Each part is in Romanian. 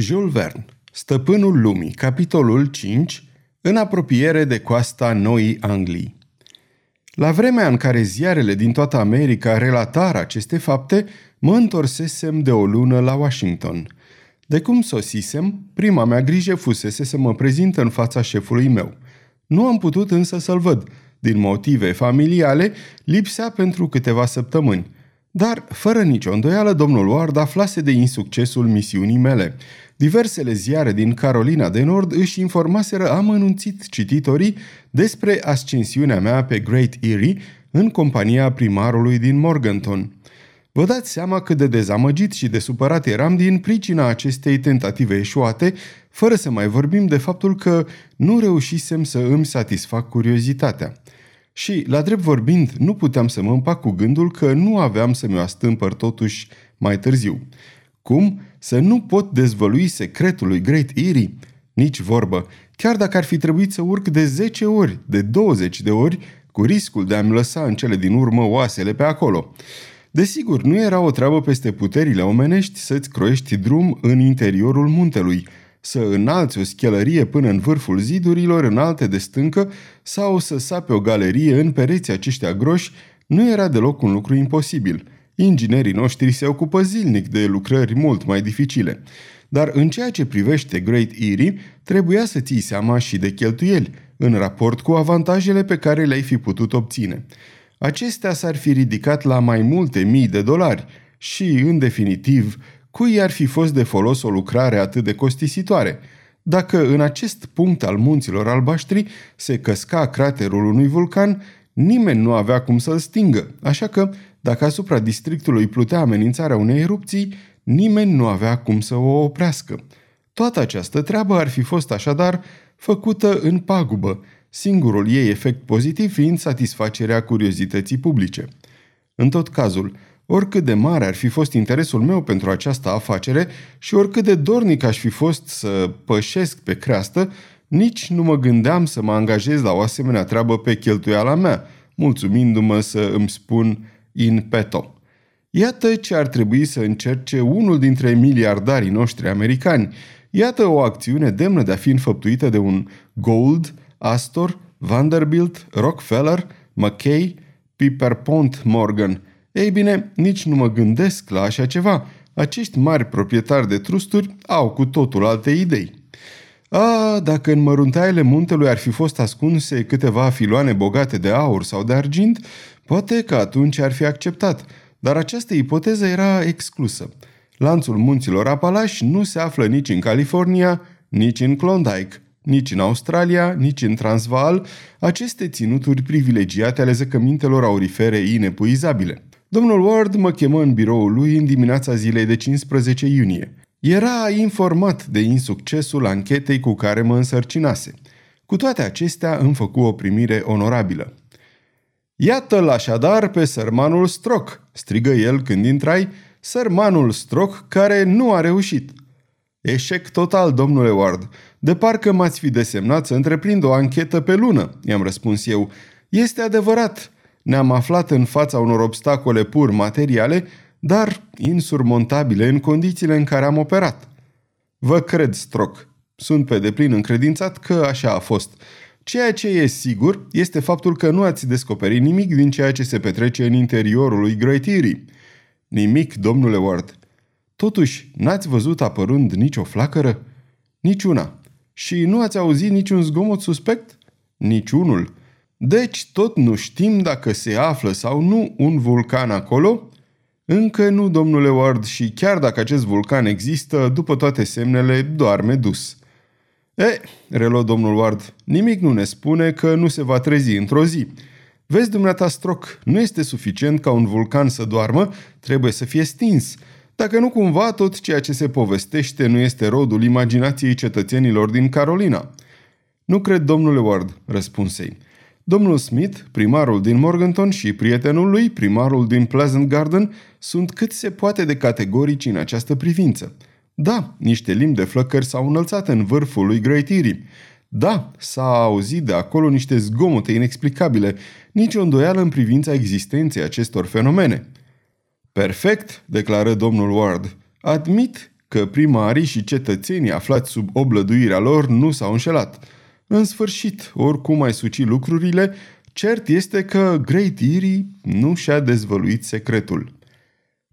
Jules Verne, Stăpânul lumii, capitolul 5, în apropiere de coasta Noii Anglii. La vremea în care ziarele din toată America relatară aceste fapte, mă întorsesem de o lună la Washington. De cum sosisem, prima mea grijă fusese să mă prezint în fața șefului meu. Nu am putut însă să-l văd. Din motive familiale, lipsea pentru câteva săptămâni – dar, fără nicio îndoială, domnul Ward aflase de insuccesul misiunii mele. Diversele ziare din Carolina de Nord își informaseră amănunțit cititorii despre ascensiunea mea pe Great Erie în compania primarului din Morganton. Vă dați seama cât de dezamăgit și de supărat eram din pricina acestei tentative eșuate, fără să mai vorbim de faptul că nu reușisem să îmi satisfac curiozitatea. Și, la drept vorbind, nu puteam să mă împac cu gândul că nu aveam să mi-o astâmpăr totuși mai târziu. Cum? Să nu pot dezvălui secretul lui Great Erie? Nici vorbă. Chiar dacă ar fi trebuit să urc de 10 ori, de 20 de ori, cu riscul de a-mi lăsa în cele din urmă oasele pe acolo. Desigur, nu era o treabă peste puterile omenești să-ți croiești drum în interiorul muntelui – să înalți o schelărie până în vârful zidurilor înalte de stâncă sau să sape o galerie în pereții aceștia groși nu era deloc un lucru imposibil. Inginerii noștri se ocupă zilnic de lucrări mult mai dificile. Dar în ceea ce privește Great Erie, trebuia să ții seama și de cheltuieli, în raport cu avantajele pe care le-ai fi putut obține. Acestea s-ar fi ridicat la mai multe mii de dolari și, în definitiv, Cui ar fi fost de folos o lucrare atât de costisitoare? Dacă în acest punct al munților albaștri se căsca craterul unui vulcan, nimeni nu avea cum să-l stingă, așa că, dacă asupra districtului plutea amenințarea unei erupții, nimeni nu avea cum să o oprească. Toată această treabă ar fi fost așadar făcută în pagubă, singurul ei efect pozitiv fiind satisfacerea curiozității publice. În tot cazul, Oricât de mare ar fi fost interesul meu pentru această afacere și oricât de dornic aș fi fost să pășesc pe creastă, nici nu mă gândeam să mă angajez la o asemenea treabă pe cheltuiala mea, mulțumindu-mă să îmi spun in petto. Iată ce ar trebui să încerce unul dintre miliardarii noștri americani. Iată o acțiune demnă de a fi înfăptuită de un Gold, Astor, Vanderbilt, Rockefeller, McKay, Pont Morgan – ei bine, nici nu mă gândesc la așa ceva. Acești mari proprietari de trusturi au cu totul alte idei. A, dacă în măruntaiele muntelui ar fi fost ascunse câteva filoane bogate de aur sau de argint, poate că atunci ar fi acceptat, dar această ipoteză era exclusă. Lanțul munților Apalași nu se află nici în California, nici în Klondike, nici în Australia, nici în Transvaal, aceste ținuturi privilegiate ale zăcămintelor aurifere inepuizabile. Domnul Ward mă chemă în biroul lui în dimineața zilei de 15 iunie. Era informat de insuccesul anchetei cu care mă însărcinase. Cu toate acestea îmi făcu o primire onorabilă. Iată-l așadar pe sărmanul Stroc, strigă el când intrai, sărmanul Stroc care nu a reușit. Eșec total, domnule Ward. De parcă m-ați fi desemnat să întreprind o anchetă pe lună, i-am răspuns eu. Este adevărat, ne-am aflat în fața unor obstacole pur materiale, dar insurmontabile în condițiile în care am operat. Vă cred, Stroc. Sunt pe deplin încredințat că așa a fost. Ceea ce e sigur este faptul că nu ați descoperit nimic din ceea ce se petrece în interiorul lui Great Erie. Nimic, domnule Ward. Totuși, n-ați văzut apărând nicio flacără? Niciuna. Și nu ați auzit niciun zgomot suspect? Niciunul. Deci tot nu știm dacă se află sau nu un vulcan acolo? Încă nu, domnule Ward, și chiar dacă acest vulcan există, după toate semnele, doarme dus. E, reluă domnul Ward, nimic nu ne spune că nu se va trezi într-o zi. Vezi, dumneata Stroc, nu este suficient ca un vulcan să doarmă, trebuie să fie stins. Dacă nu cumva tot ceea ce se povestește nu este rodul imaginației cetățenilor din Carolina. Nu cred, domnule Ward, răspunsei. Domnul Smith, primarul din Morganton și prietenul lui, primarul din Pleasant Garden, sunt cât se poate de categorici în această privință. Da, niște limbi de flăcări s-au înălțat în vârful lui Great Erie. Da, s-a auzit de acolo niște zgomote inexplicabile, nicio îndoială în privința existenței acestor fenomene. Perfect, declară domnul Ward. Admit că primarii și cetățenii aflați sub oblăduirea lor nu s-au înșelat. În sfârșit, oricum ai suci lucrurile, cert este că Great Eerie nu și-a dezvăluit secretul.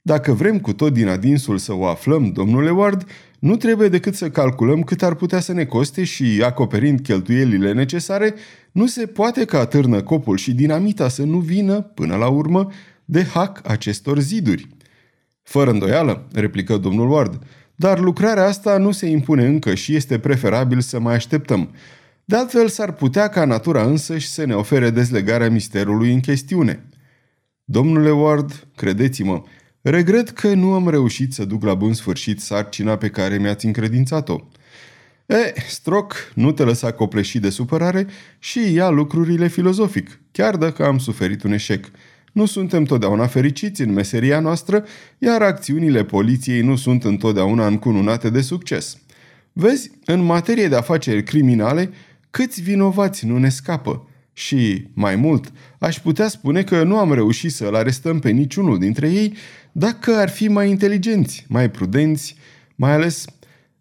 Dacă vrem cu tot din adinsul să o aflăm, domnule Ward, nu trebuie decât să calculăm cât ar putea să ne coste și, acoperind cheltuielile necesare, nu se poate ca târnă copul și dinamita să nu vină, până la urmă, de hack acestor ziduri. Fără îndoială, replică domnul Ward, dar lucrarea asta nu se impune încă și este preferabil să mai așteptăm. De altfel, s-ar putea ca natura însăși să ne ofere dezlegarea misterului în chestiune. Domnule Ward, credeți-mă, regret că nu am reușit să duc la bun sfârșit sarcina pe care mi-ați încredințat-o. E, Stroc, nu te lăsa copleșit de supărare și ia lucrurile filozofic, chiar dacă am suferit un eșec. Nu suntem totdeauna fericiți în meseria noastră, iar acțiunile poliției nu sunt întotdeauna încununate de succes. Vezi, în materie de afaceri criminale, câți vinovați nu ne scapă. Și, mai mult, aș putea spune că nu am reușit să-l arestăm pe niciunul dintre ei dacă ar fi mai inteligenți, mai prudenți, mai ales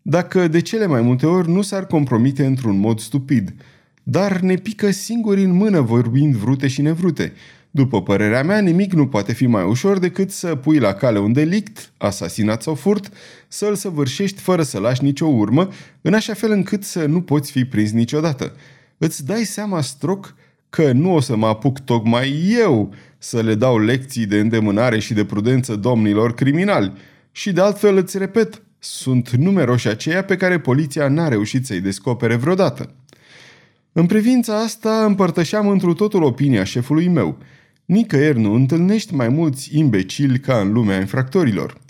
dacă de cele mai multe ori nu s-ar compromite într-un mod stupid. Dar ne pică singuri în mână vorbind vrute și nevrute – după părerea mea, nimic nu poate fi mai ușor decât să pui la cale un delict, asasinat sau furt, să-l săvârșești fără să lași nicio urmă, în așa fel încât să nu poți fi prins niciodată. Îți dai seama, Stroc, că nu o să mă apuc tocmai eu să le dau lecții de îndemânare și de prudență domnilor criminali. Și de altfel îți repet, sunt numeroși aceia pe care poliția n-a reușit să-i descopere vreodată. În privința asta împărtășeam întru totul opinia șefului meu – Nicăieri nu întâlnești mai mulți imbecili ca în lumea infractorilor.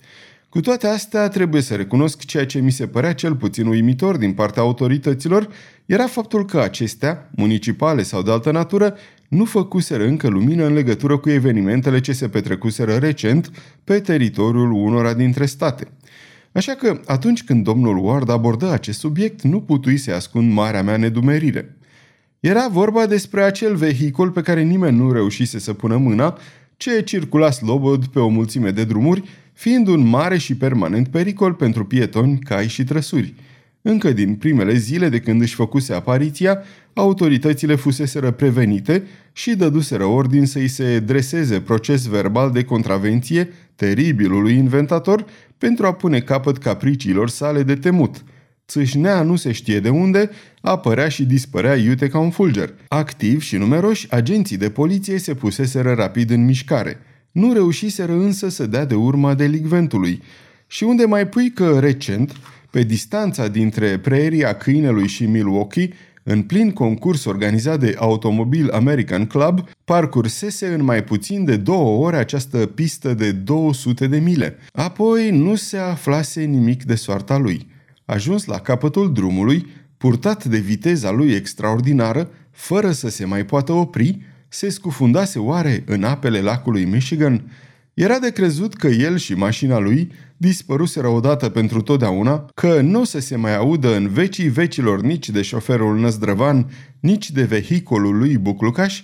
Cu toate astea, trebuie să recunosc ceea ce mi se părea cel puțin uimitor din partea autorităților, era faptul că acestea, municipale sau de altă natură, nu făcuseră încă lumină în legătură cu evenimentele ce se petrecuseră recent pe teritoriul unora dintre state. Așa că, atunci când domnul Ward abordă acest subiect, nu putui să ascund marea mea nedumerire. Era vorba despre acel vehicul pe care nimeni nu reușise să pună mâna, ce circula slobod pe o mulțime de drumuri, fiind un mare și permanent pericol pentru pietoni, cai și trăsuri. Încă din primele zile de când își făcuse apariția, autoritățile fuseseră prevenite și dăduseră ordin să-i se dreseze proces verbal de contravenție teribilului inventator pentru a pune capăt capriciilor sale de temut – Țâșnea nu se știe de unde, apărea și dispărea iute ca un fulger. Activ și numeroși, agenții de poliție se puseseră rapid în mișcare. Nu reușiseră însă să dea de urma delicventului. Și unde mai pui că recent, pe distanța dintre preria câinelui și Milwaukee, în plin concurs organizat de Automobil American Club, parcursese în mai puțin de două ore această pistă de 200 de mile. Apoi nu se aflase nimic de soarta lui. Ajuns la capătul drumului, purtat de viteza lui extraordinară, fără să se mai poată opri, se scufundase oare în apele lacului Michigan? Era de crezut că el și mașina lui dispăruseră odată pentru totdeauna, că nu o să se mai audă în vecii vecilor nici de șoferul năzdrăvan, nici de vehiculul lui Buclucaș,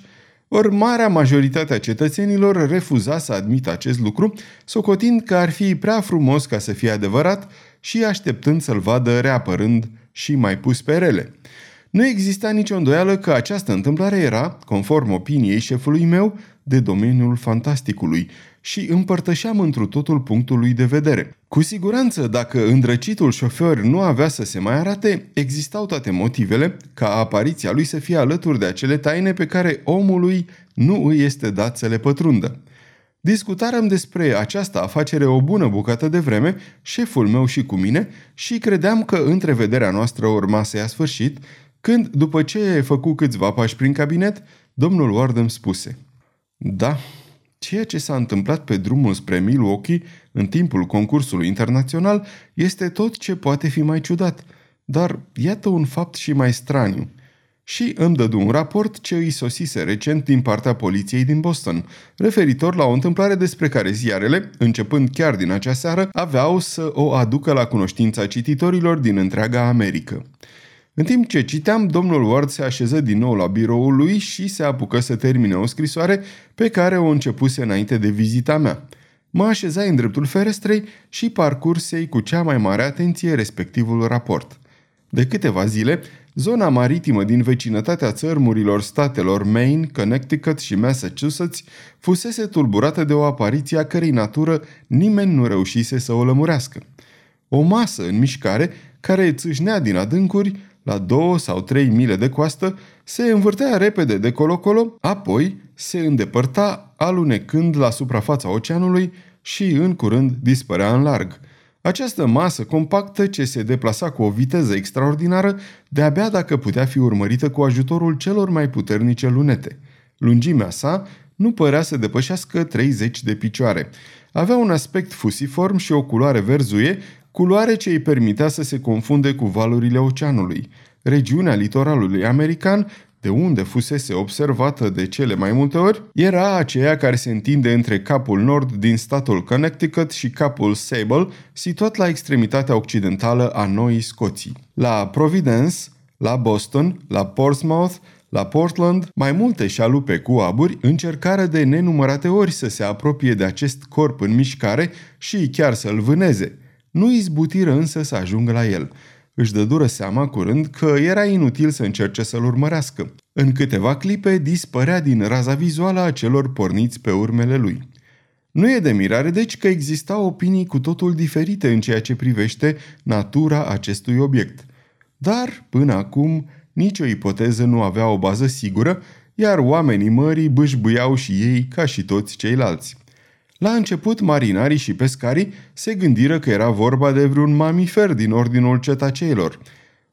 ori marea majoritate a cetățenilor refuza să admită acest lucru, socotind că ar fi prea frumos ca să fie adevărat și așteptând să-l vadă reapărând și mai pus pe rele. Nu exista nicio îndoială că această întâmplare era, conform opiniei șefului meu, de domeniul fantasticului și împărtășeam întru totul punctul lui de vedere. Cu siguranță, dacă îndrăcitul șofer nu avea să se mai arate, existau toate motivele ca apariția lui să fie alături de acele taine pe care omului nu îi este dat să le pătrundă. Discutarăm despre această afacere o bună bucată de vreme, șeful meu și cu mine, și credeam că întrevederea noastră urma să ia sfârșit, când, după ce făcut câțiva pași prin cabinet, domnul Ward îmi spuse Da, ceea ce s-a întâmplat pe drumul spre Milwaukee în timpul concursului internațional este tot ce poate fi mai ciudat, dar iată un fapt și mai straniu – și îmi dădu un raport ce îi sosise recent din partea poliției din Boston, referitor la o întâmplare despre care ziarele, începând chiar din acea seară, aveau să o aducă la cunoștința cititorilor din întreaga Americă. În timp ce citeam, domnul Ward se așeză din nou la biroul lui și se apucă să termine o scrisoare pe care o începuse înainte de vizita mea. Mă așezai în dreptul ferestrei și parcursei cu cea mai mare atenție respectivul raport. De câteva zile, zona maritimă din vecinătatea țărmurilor statelor Maine, Connecticut și Massachusetts fusese tulburată de o apariție a cărei natură nimeni nu reușise să o lămurească. O masă în mișcare, care țâșnea din adâncuri, la două sau trei mile de coastă, se învârtea repede de colo-colo, apoi se îndepărta, alunecând la suprafața oceanului și, în curând, dispărea în larg. Această masă compactă ce se deplasa cu o viteză extraordinară, de-abia dacă putea fi urmărită cu ajutorul celor mai puternice lunete. Lungimea sa nu părea să depășească 30 de picioare. Avea un aspect fusiform și o culoare verzuie, culoare ce îi permitea să se confunde cu valurile oceanului. Regiunea litoralului american de unde fusese observată de cele mai multe ori, era aceea care se întinde între capul nord din statul Connecticut și capul Sable, situat la extremitatea occidentală a Noii Scoții. La Providence, la Boston, la Portsmouth, la Portland, mai multe șalupe cu aburi încercară de nenumărate ori să se apropie de acest corp în mișcare și chiar să-l vâneze. Nu izbutiră însă să ajungă la el – își dă dură seama curând că era inutil să încerce să-l urmărească. În câteva clipe dispărea din raza vizuală a celor porniți pe urmele lui. Nu e de mirare, deci, că exista opinii cu totul diferite în ceea ce privește natura acestui obiect. Dar, până acum, nicio ipoteză nu avea o bază sigură, iar oamenii mării bâșbâiau și ei ca și toți ceilalți. La început, marinarii și pescarii se gândiră că era vorba de vreun mamifer din ordinul cetaceilor.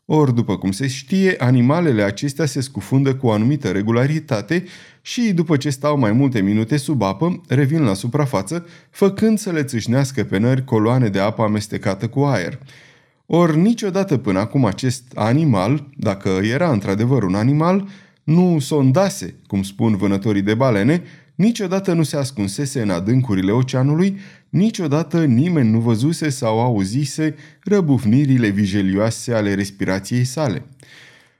Ori, după cum se știe, animalele acestea se scufundă cu o anumită regularitate și, după ce stau mai multe minute sub apă, revin la suprafață, făcând să le țâșnească pe nări coloane de apă amestecată cu aer. Ori niciodată până acum acest animal, dacă era într-adevăr un animal, nu sondase, cum spun vânătorii de balene, Niciodată nu se ascunsese în adâncurile oceanului, niciodată nimeni nu văzuse sau auzise răbufnirile vijelioase ale respirației sale.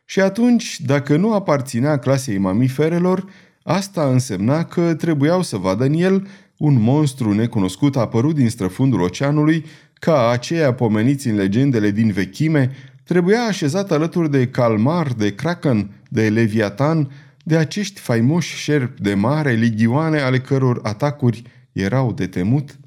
Și atunci, dacă nu aparținea clasei mamiferelor, asta însemna că trebuiau să vadă în el un monstru necunoscut apărut din străfundul oceanului, ca aceia pomeniți în legendele din vechime, trebuia așezat alături de calmar, de kraken, de leviatan, de acești faimoși șerpi de mare, ligioane ale căror atacuri erau de temut?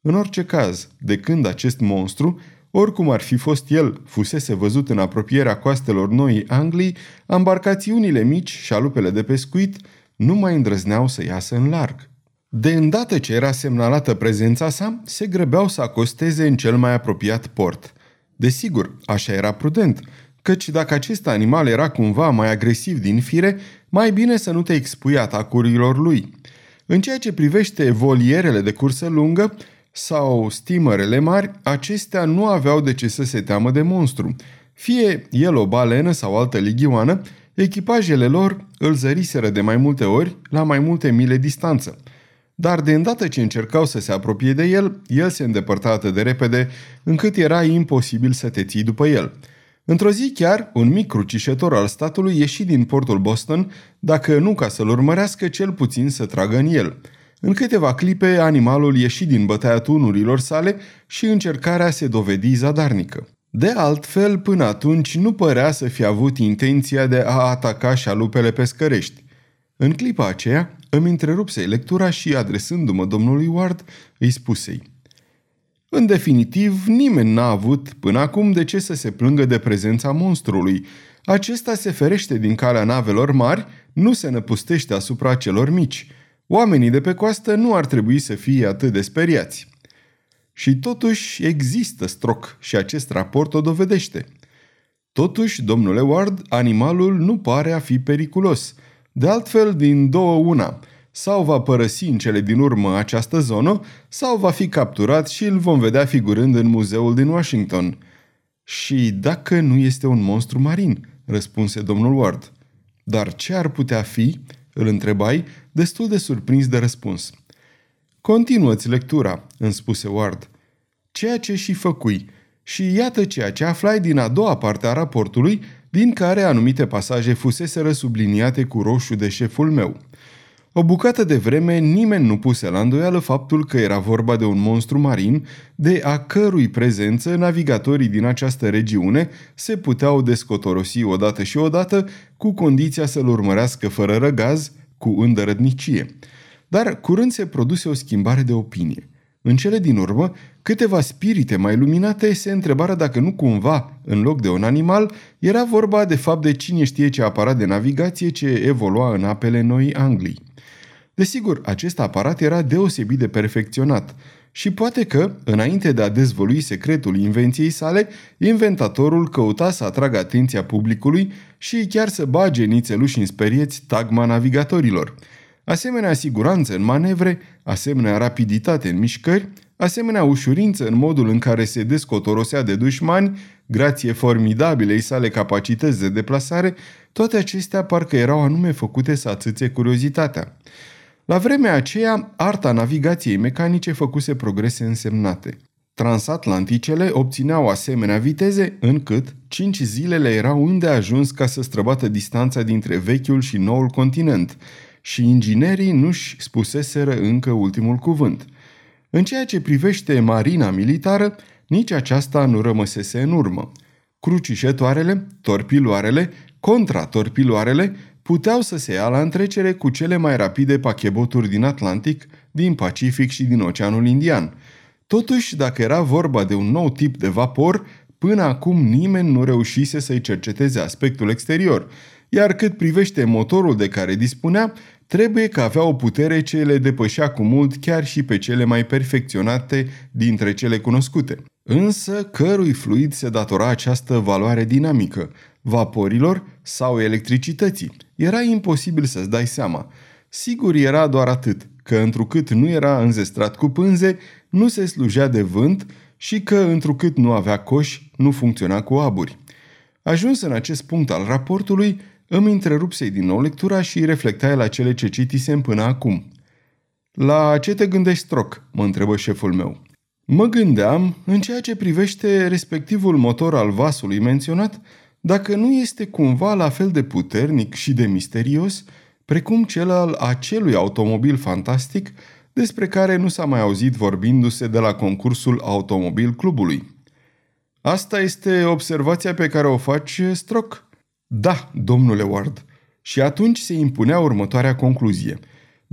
În orice caz, de când acest monstru, oricum ar fi fost el, fusese văzut în apropierea coastelor Noii Anglii, embarcațiunile mici, șalupele de pescuit, nu mai îndrăzneau să iasă în larg. De îndată ce era semnalată prezența sa, se grăbeau să acosteze în cel mai apropiat port. Desigur, așa era prudent, căci dacă acest animal era cumva mai agresiv din fire, mai bine să nu te expui atacurilor lui. În ceea ce privește volierele de cursă lungă sau stimărele mari, acestea nu aveau de ce să se teamă de monstru. Fie el o balenă sau altă ligioană, echipajele lor îl zăriseră de mai multe ori la mai multe mile distanță. Dar de îndată ce încercau să se apropie de el, el se îndepărta atât de repede încât era imposibil să te ții după el – Într-o zi chiar, un mic crucișător al statului ieși din portul Boston, dacă nu ca să-l urmărească, cel puțin să tragă în el. În câteva clipe, animalul ieși din bătaia tunurilor sale și încercarea se dovedi zadarnică. De altfel, până atunci, nu părea să fi avut intenția de a ataca șalupele pescărești. În clipa aceea, îmi întrerupse lectura și, adresându-mă domnului Ward, îi spusei – în definitiv, nimeni n-a avut până acum de ce să se plângă de prezența monstrului. Acesta se ferește din calea navelor mari, nu se năpustește asupra celor mici. Oamenii de pe coastă nu ar trebui să fie atât de speriați. Și totuși există stroc și acest raport o dovedește. Totuși, domnule Ward, animalul nu pare a fi periculos. De altfel, din două una – sau va părăsi în cele din urmă această zonă, sau va fi capturat și îl vom vedea figurând în muzeul din Washington. Și dacă nu este un monstru marin, răspunse domnul Ward. Dar ce ar putea fi? îl întrebai, destul de surprins de răspuns. Continuă-ți lectura, îmi spuse Ward. Ceea ce și făcui. Și iată ceea ce aflai din a doua parte a raportului, din care anumite pasaje fusese subliniate cu roșu de șeful meu – O bucată de vreme nimeni nu puse la îndoială faptul că era vorba de un monstru marin, de a cărui prezență navigatorii din această regiune se puteau descotorosi odată și odată, cu condiția să-l urmărească fără răgaz, cu îndărădnicie. Dar curând se produse o schimbare de opinie. În cele din urmă, câteva spirite mai luminate se întrebară dacă nu cumva, în loc de un animal, era vorba de fapt de cine știe ce aparat de navigație ce evolua în apele Noii Anglii. Desigur, acest aparat era deosebit de perfecționat și poate că, înainte de a dezvălui secretul invenției sale, inventatorul căuta să atragă atenția publicului și chiar să bage nițeluși în sperieți tagma navigatorilor. Asemenea siguranță în manevre, asemenea rapiditate în mișcări, asemenea ușurință în modul în care se descotorosea de dușmani, grație formidabilei sale capacități de deplasare, toate acestea parcă erau anume făcute să atâțe curiozitatea. La vremea aceea, arta navigației mecanice făcuse progrese însemnate. Transatlanticele obțineau asemenea viteze încât cinci zilele erau îndeajuns ca să străbată distanța dintre vechiul și noul continent și inginerii nu-și spuseseră încă ultimul cuvânt. În ceea ce privește marina militară, nici aceasta nu rămăsese în urmă. Crucișătoarele, torpiloarele, contratorpiloarele puteau să se ia la întrecere cu cele mai rapide pacheboturi din Atlantic, din Pacific și din Oceanul Indian. Totuși, dacă era vorba de un nou tip de vapor, până acum nimeni nu reușise să-i cerceteze aspectul exterior, iar cât privește motorul de care dispunea, trebuie că avea o putere ce le depășea cu mult chiar și pe cele mai perfecționate dintre cele cunoscute. Însă, cărui fluid se datora această valoare dinamică? Vaporilor sau electricității? Era imposibil să-ți dai seama. Sigur era doar atât, că întrucât nu era înzestrat cu pânze, nu se slujea de vânt și că întrucât nu avea coș, nu funcționa cu aburi. Ajuns în acest punct al raportului, îmi întrerupsei din nou lectura și reflectai la cele ce citisem până acum. La ce te gândești, Stroc?" mă întrebă șeful meu. Mă gândeam, în ceea ce privește respectivul motor al vasului menționat, dacă nu este cumva la fel de puternic și de misterios precum cel al acelui automobil fantastic despre care nu s-a mai auzit vorbindu-se de la concursul Automobil Clubului. Asta este observația pe care o faci, Stroc? Da, domnule Ward. Și atunci se impunea următoarea concluzie.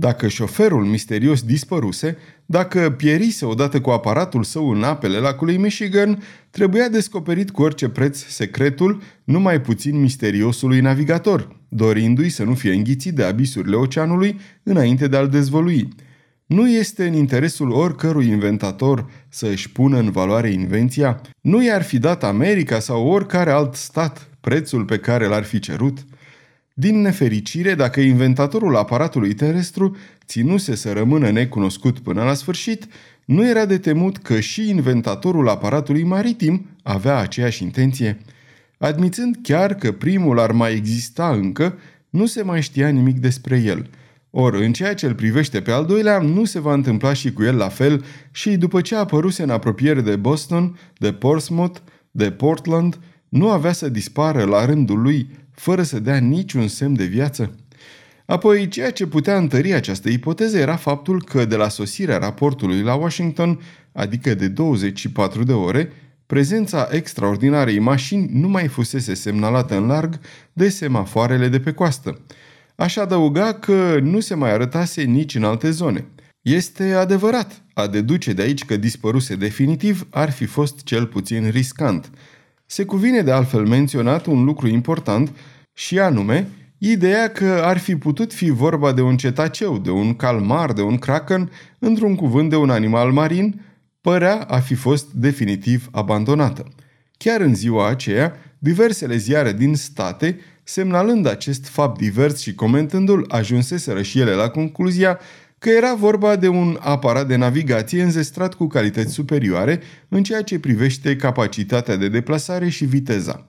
Dacă șoferul misterios dispăruse, dacă pierise odată cu aparatul său în apele lacului Michigan, trebuia descoperit cu orice preț secretul, numai puțin misteriosului navigator, dorindu-i să nu fie înghițit de abisurile oceanului înainte de a-l dezvălui. Nu este în interesul oricărui inventator să își pună în valoare invenția? Nu i-ar fi dat America sau oricare alt stat prețul pe care l-ar fi cerut? Din nefericire, dacă inventatorul aparatului terestru ținuse să rămână necunoscut până la sfârșit, nu era de temut că și inventatorul aparatului maritim avea aceeași intenție. Admițând chiar că primul ar mai exista încă, nu se mai știa nimic despre el. Ori, în ceea ce îl privește pe al doilea, nu se va întâmpla și cu el la fel și după ce a apăruse în apropiere de Boston, de Portsmouth, de Portland, nu avea să dispară la rândul lui fără să dea niciun semn de viață? Apoi, ceea ce putea întări această ipoteză era faptul că de la sosirea raportului la Washington, adică de 24 de ore, prezența extraordinarei mașini nu mai fusese semnalată în larg de semafoarele de pe coastă. Aș adăuga că nu se mai arătase nici în alte zone. Este adevărat, a deduce de aici că dispăruse definitiv ar fi fost cel puțin riscant – se cuvine de altfel menționat un lucru important și anume ideea că ar fi putut fi vorba de un cetaceu, de un calmar, de un kraken, într-un cuvânt de un animal marin, părea a fi fost definitiv abandonată. Chiar în ziua aceea, diversele ziare din state, semnalând acest fapt divers și comentându-l, ajunseseră și ele la concluzia că era vorba de un aparat de navigație înzestrat cu calități superioare în ceea ce privește capacitatea de deplasare și viteza.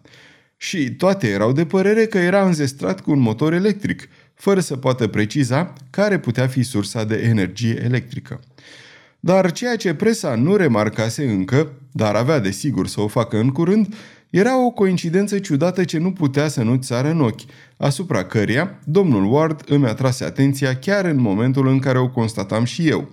Și toate erau de părere că era înzestrat cu un motor electric, fără să poată preciza care putea fi sursa de energie electrică. Dar ceea ce presa nu remarcase încă, dar avea de sigur să o facă în curând, era o coincidență ciudată ce nu putea să nu-ți sară în ochi, asupra căreia domnul Ward îmi atrase atenția chiar în momentul în care o constatam și eu.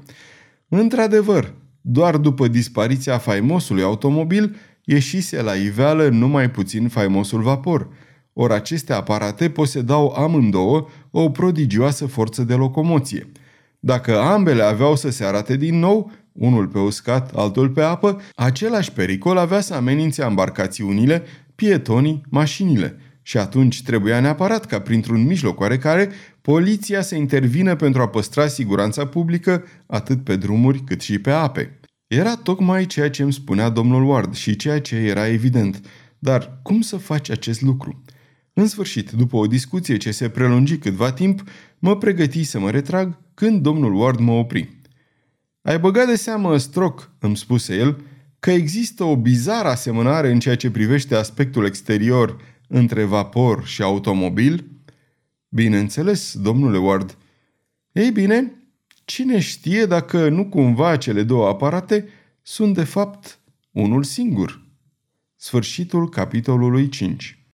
Într-adevăr, doar după dispariția faimosului automobil, ieșise la iveală numai puțin faimosul vapor. Ori aceste aparate posedau amândouă o prodigioasă forță de locomoție. Dacă ambele aveau să se arate din nou, unul pe uscat, altul pe apă, același pericol avea să amenințe embarcațiunile, pietonii, mașinile. Și atunci trebuia neapărat ca printr-un mijloc oarecare poliția să intervină pentru a păstra siguranța publică atât pe drumuri cât și pe ape. Era tocmai ceea ce îmi spunea domnul Ward și ceea ce era evident. Dar cum să faci acest lucru? În sfârșit, după o discuție ce se prelungi câtva timp, mă pregăti să mă retrag când domnul Ward mă opri. Ai băgat de seamă, Stroc, îmi spuse el, că există o bizară asemănare în ceea ce privește aspectul exterior între vapor și automobil? Bineînțeles, domnule Ward. Ei bine, cine știe dacă nu cumva cele două aparate sunt de fapt unul singur. Sfârșitul capitolului 5